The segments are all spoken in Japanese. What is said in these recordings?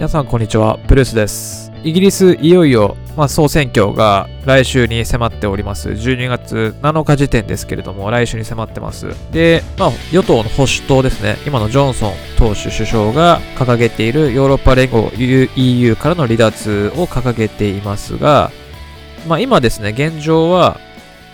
皆さんこんにちは、ブルースです。イギリスいよいよ、まあ、総選挙が来週に迫っております。12月7日時点ですけれども、来週に迫ってます。で、まあ、与党の保守党ですね、今のジョンソン党首首相が掲げているヨーロッパ連合 EU からの離脱を掲げていますが、まあ、今ですね、現状は、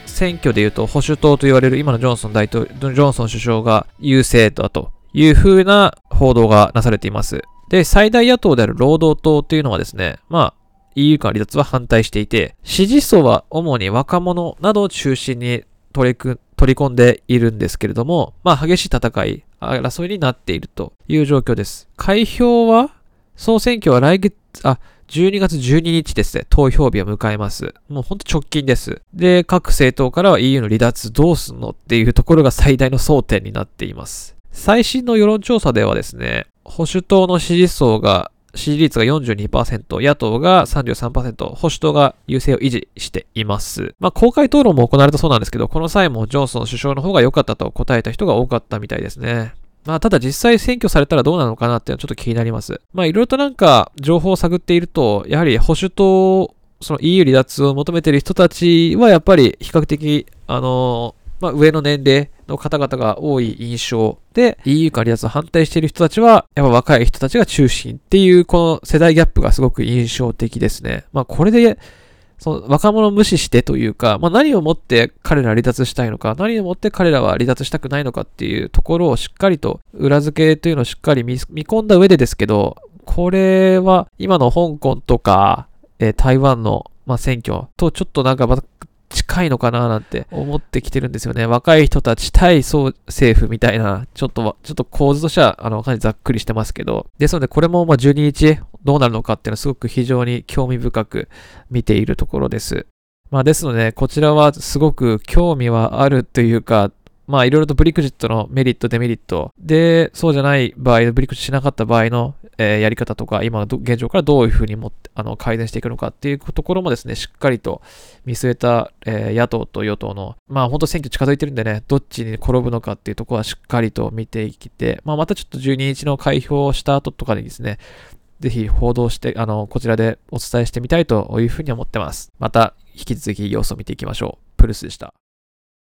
選挙で言うと保守党と言われる今のジョンソン大統領、ジョンソン首相が優勢だという風な報道がなされています。で、最大野党である労働党っていうのはですね、まあ、EU から離脱は反対していて、支持層は主に若者などを中心に取りく取り込んでいるんですけれども、まあ、激しい戦い、争いになっているという状況です。開票は、総選挙は来月、あ、12月12日ですね、投票日を迎えます。もうほんと直近です。で、各政党からは EU の離脱どうすんのっていうところが最大の争点になっています。最新の世論調査ではですね、保守党の支持層が、支持率が42%、野党が33%、保守党が優勢を維持しています。まあ、公開討論も行われたそうなんですけど、この際もジョンソン首相の方が良かったと答えた人が多かったみたいですね。まあ、ただ実際選挙されたらどうなのかなっていうのはちょっと気になります。まあ、いろいろとなんか情報を探っていると、やはり保守党、その EU 離脱を求めている人たちはやっぱり比較的、あのまあ、上の年齢の方々が多い印象で、EU から離脱を反対している人たちは、やっぱ若い人たちが中心っていう、この世代ギャップがすごく印象的ですね。まあ、これで、その若者を無視してというか、まあ、何をもって彼ら離脱したいのか、何をもって彼らは離脱したくないのかっていうところをしっかりと、裏付けというのをしっかり見見込んだ上でですけど、これは今の香港とか、えー台湾の、まあ、選挙とちょっとなんかまた近いのかななんて思ってきてるんですよね。若い人たち対総政府みたいな、ちょっと、ちょっと構図としては、あの、かなりざっくりしてますけど。ですので、これもまあ12日どうなるのかっていうのはすごく非常に興味深く見ているところです。まあですので、こちらはすごく興味はあるというか、まあいろいろとブリクジットのメリット、デメリット。で、そうじゃない場合、ブリクジットしなかった場合の、えーやり方とか、今の現状からどういうふうにもあの改善していくのかっていうところもですね、しっかりと見据えた、えー野党と与党の、まあ本当選挙近づいてるんでね、どっちに転ぶのかっていうところはしっかりと見ていきて、まあまたちょっと12日の開票した後とかにですね、ぜひ報道して、あの、こちらでお伝えしてみたいというふうに思ってます。また引き続き様子を見ていきましょう。プルスでした。